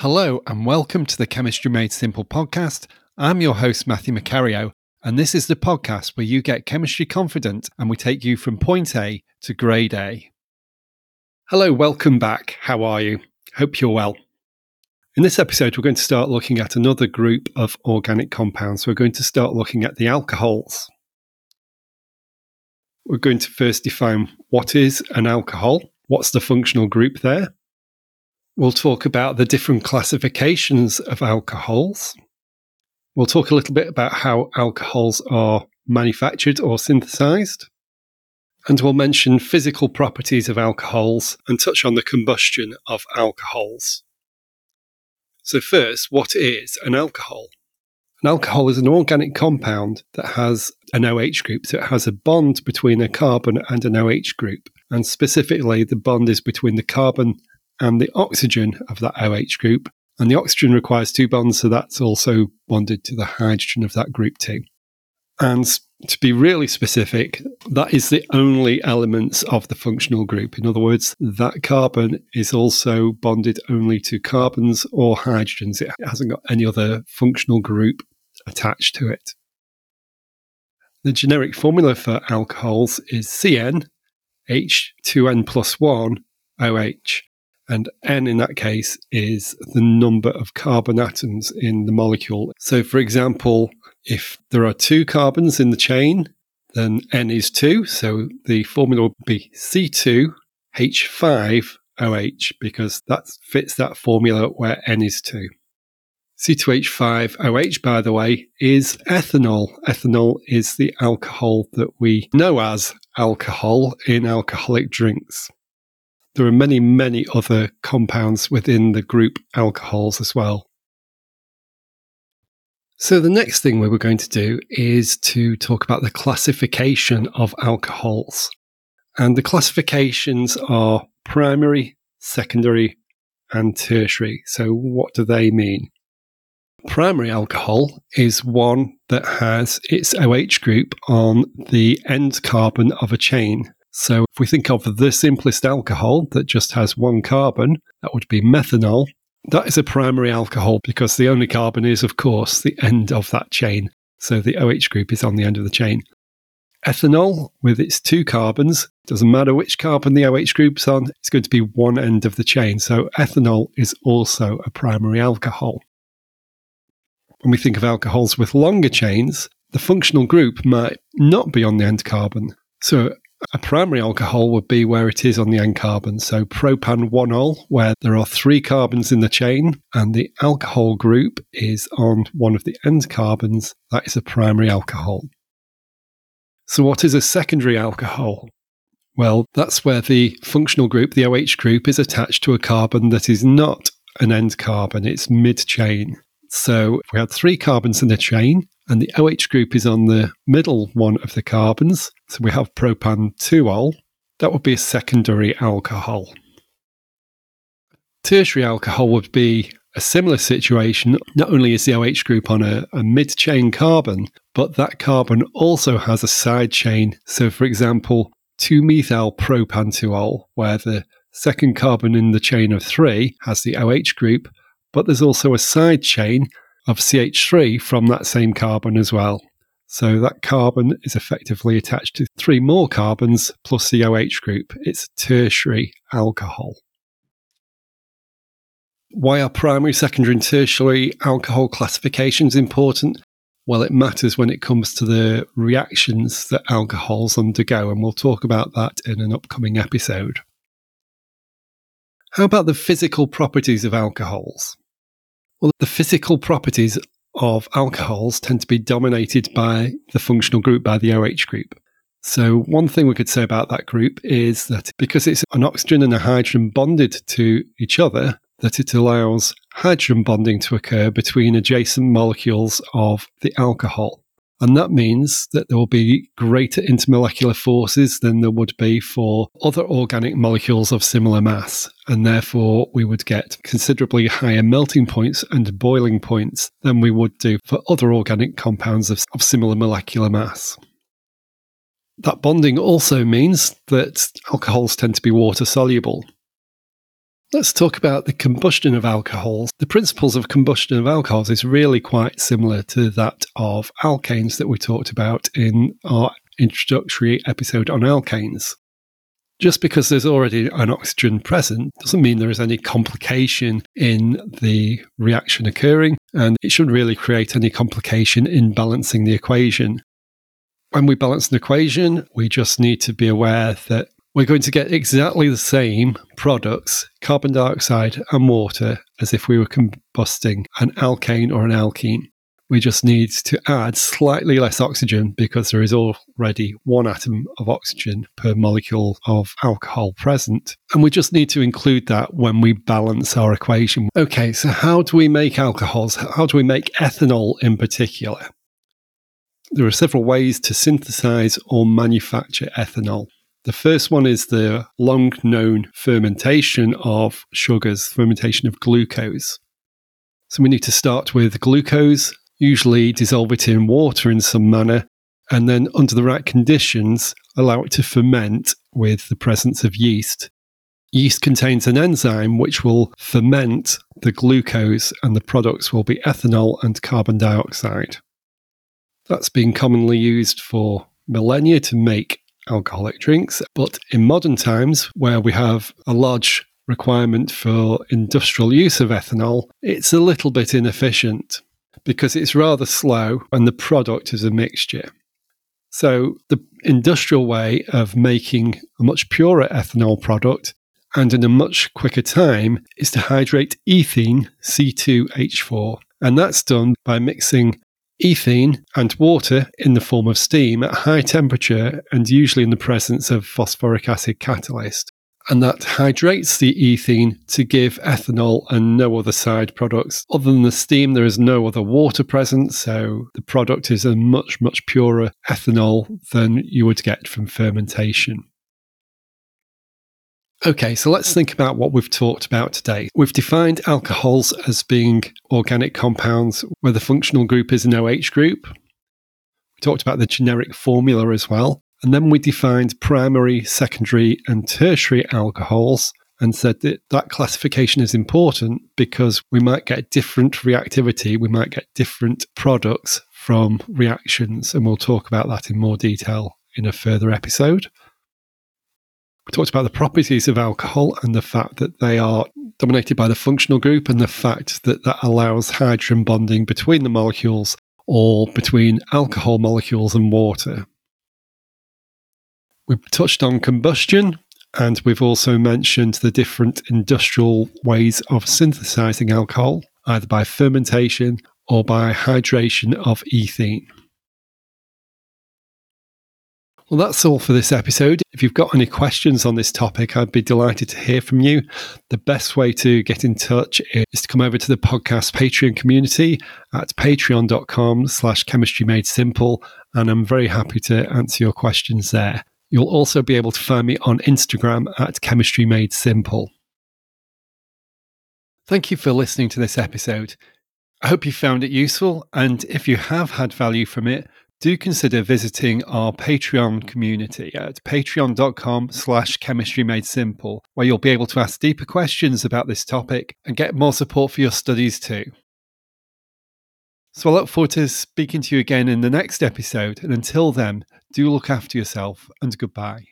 Hello, and welcome to the Chemistry Made Simple podcast. I'm your host, Matthew Macario, and this is the podcast where you get chemistry confident and we take you from point A to grade A. Hello, welcome back. How are you? Hope you're well. In this episode, we're going to start looking at another group of organic compounds. We're going to start looking at the alcohols. We're going to first define what is an alcohol, what's the functional group there, We'll talk about the different classifications of alcohols. We'll talk a little bit about how alcohols are manufactured or synthesized. And we'll mention physical properties of alcohols and touch on the combustion of alcohols. So, first, what is an alcohol? An alcohol is an organic compound that has an OH group, so it has a bond between a carbon and an OH group. And specifically, the bond is between the carbon and the oxygen of that OH group. And the oxygen requires two bonds, so that's also bonded to the hydrogen of that group too. And to be really specific, that is the only elements of the functional group. In other words, that carbon is also bonded only to carbons or hydrogens. It hasn't got any other functional group attached to it. The generic formula for alcohols is CN H2N plus 1 OH. And N in that case is the number of carbon atoms in the molecule. So, for example, if there are two carbons in the chain, then N is 2. So the formula would be C2H5OH because that fits that formula where N is 2. C2H5OH, by the way, is ethanol. Ethanol is the alcohol that we know as alcohol in alcoholic drinks. There are many, many other compounds within the group alcohols as well. So, the next thing we were going to do is to talk about the classification of alcohols. And the classifications are primary, secondary, and tertiary. So, what do they mean? Primary alcohol is one that has its OH group on the end carbon of a chain. So if we think of the simplest alcohol that just has one carbon, that would be methanol. That is a primary alcohol because the only carbon is, of course, the end of that chain. So the OH group is on the end of the chain. Ethanol, with its two carbons, doesn't matter which carbon the OH group's on, it's going to be one end of the chain. So ethanol is also a primary alcohol. When we think of alcohols with longer chains, the functional group might not be on the end carbon. So a primary alcohol would be where it is on the end carbon. So propan 1-ol, where there are three carbons in the chain, and the alcohol group is on one of the end carbons. That is a primary alcohol. So, what is a secondary alcohol? Well, that's where the functional group, the OH group, is attached to a carbon that is not an end carbon, it's mid chain. So, if we had three carbons in the chain, and the OH group is on the middle one of the carbons. So we have propan 2-ol. That would be a secondary alcohol. Tertiary alcohol would be a similar situation. Not only is the OH group on a, a mid chain carbon, but that carbon also has a side chain. So, for example, 2 methyl propan 2-ol, where the second carbon in the chain of three has the OH group, but there's also a side chain of CH3 from that same carbon as well. So that carbon is effectively attached to three more carbons plus the OH group. It's a tertiary alcohol. Why are primary, secondary, and tertiary alcohol classifications important? Well, it matters when it comes to the reactions that alcohols undergo, and we'll talk about that in an upcoming episode. How about the physical properties of alcohols? Well, the physical properties of alcohols tend to be dominated by the functional group, by the OH group. So, one thing we could say about that group is that because it's an oxygen and a hydrogen bonded to each other, that it allows hydrogen bonding to occur between adjacent molecules of the alcohol. And that means that there will be greater intermolecular forces than there would be for other organic molecules of similar mass. And therefore, we would get considerably higher melting points and boiling points than we would do for other organic compounds of, of similar molecular mass. That bonding also means that alcohols tend to be water soluble. Let's talk about the combustion of alcohols. The principles of combustion of alcohols is really quite similar to that of alkanes that we talked about in our introductory episode on alkanes. Just because there's already an oxygen present doesn't mean there is any complication in the reaction occurring, and it shouldn't really create any complication in balancing the equation. When we balance an equation, we just need to be aware that we're going to get exactly the same products, carbon dioxide and water, as if we were combusting an alkane or an alkene. We just need to add slightly less oxygen because there is already one atom of oxygen per molecule of alcohol present. And we just need to include that when we balance our equation. Okay, so how do we make alcohols? How do we make ethanol in particular? There are several ways to synthesize or manufacture ethanol. The first one is the long known fermentation of sugars, fermentation of glucose. So we need to start with glucose, usually dissolve it in water in some manner, and then under the right conditions, allow it to ferment with the presence of yeast. Yeast contains an enzyme which will ferment the glucose, and the products will be ethanol and carbon dioxide. That's been commonly used for millennia to make alcoholic drinks. But in modern times, where we have a large requirement for industrial use of ethanol, it's a little bit inefficient because it's rather slow and the product is a mixture. So, the industrial way of making a much purer ethanol product and in a much quicker time is to hydrate ethene C2H4. And that's done by mixing ethene and water in the form of steam at high temperature and usually in the presence of phosphoric acid catalyst. And that hydrates the ethene to give ethanol and no other side products. Other than the steam, there is no other water present, so the product is a much, much purer ethanol than you would get from fermentation. Okay, so let's think about what we've talked about today. We've defined alcohols as being organic compounds where the functional group is an OH group. We talked about the generic formula as well. And then we defined primary, secondary, and tertiary alcohols and said that that classification is important because we might get different reactivity, we might get different products from reactions. And we'll talk about that in more detail in a further episode. We talked about the properties of alcohol and the fact that they are dominated by the functional group and the fact that that allows hydrogen bonding between the molecules or between alcohol molecules and water. We've touched on combustion and we've also mentioned the different industrial ways of synthesizing alcohol, either by fermentation or by hydration of ethene. Well, that's all for this episode. If you've got any questions on this topic, I'd be delighted to hear from you. The best way to get in touch is to come over to the podcast Patreon community at patreon.com slash chemistry made simple. And I'm very happy to answer your questions there. You'll also be able to find me on Instagram at chemistry made simple. Thank you for listening to this episode. I hope you found it useful. And if you have had value from it, do consider visiting our Patreon community at patreon.com slash chemistry made simple, where you'll be able to ask deeper questions about this topic and get more support for your studies too. So I look forward to speaking to you again in the next episode. And until then, do look after yourself and goodbye.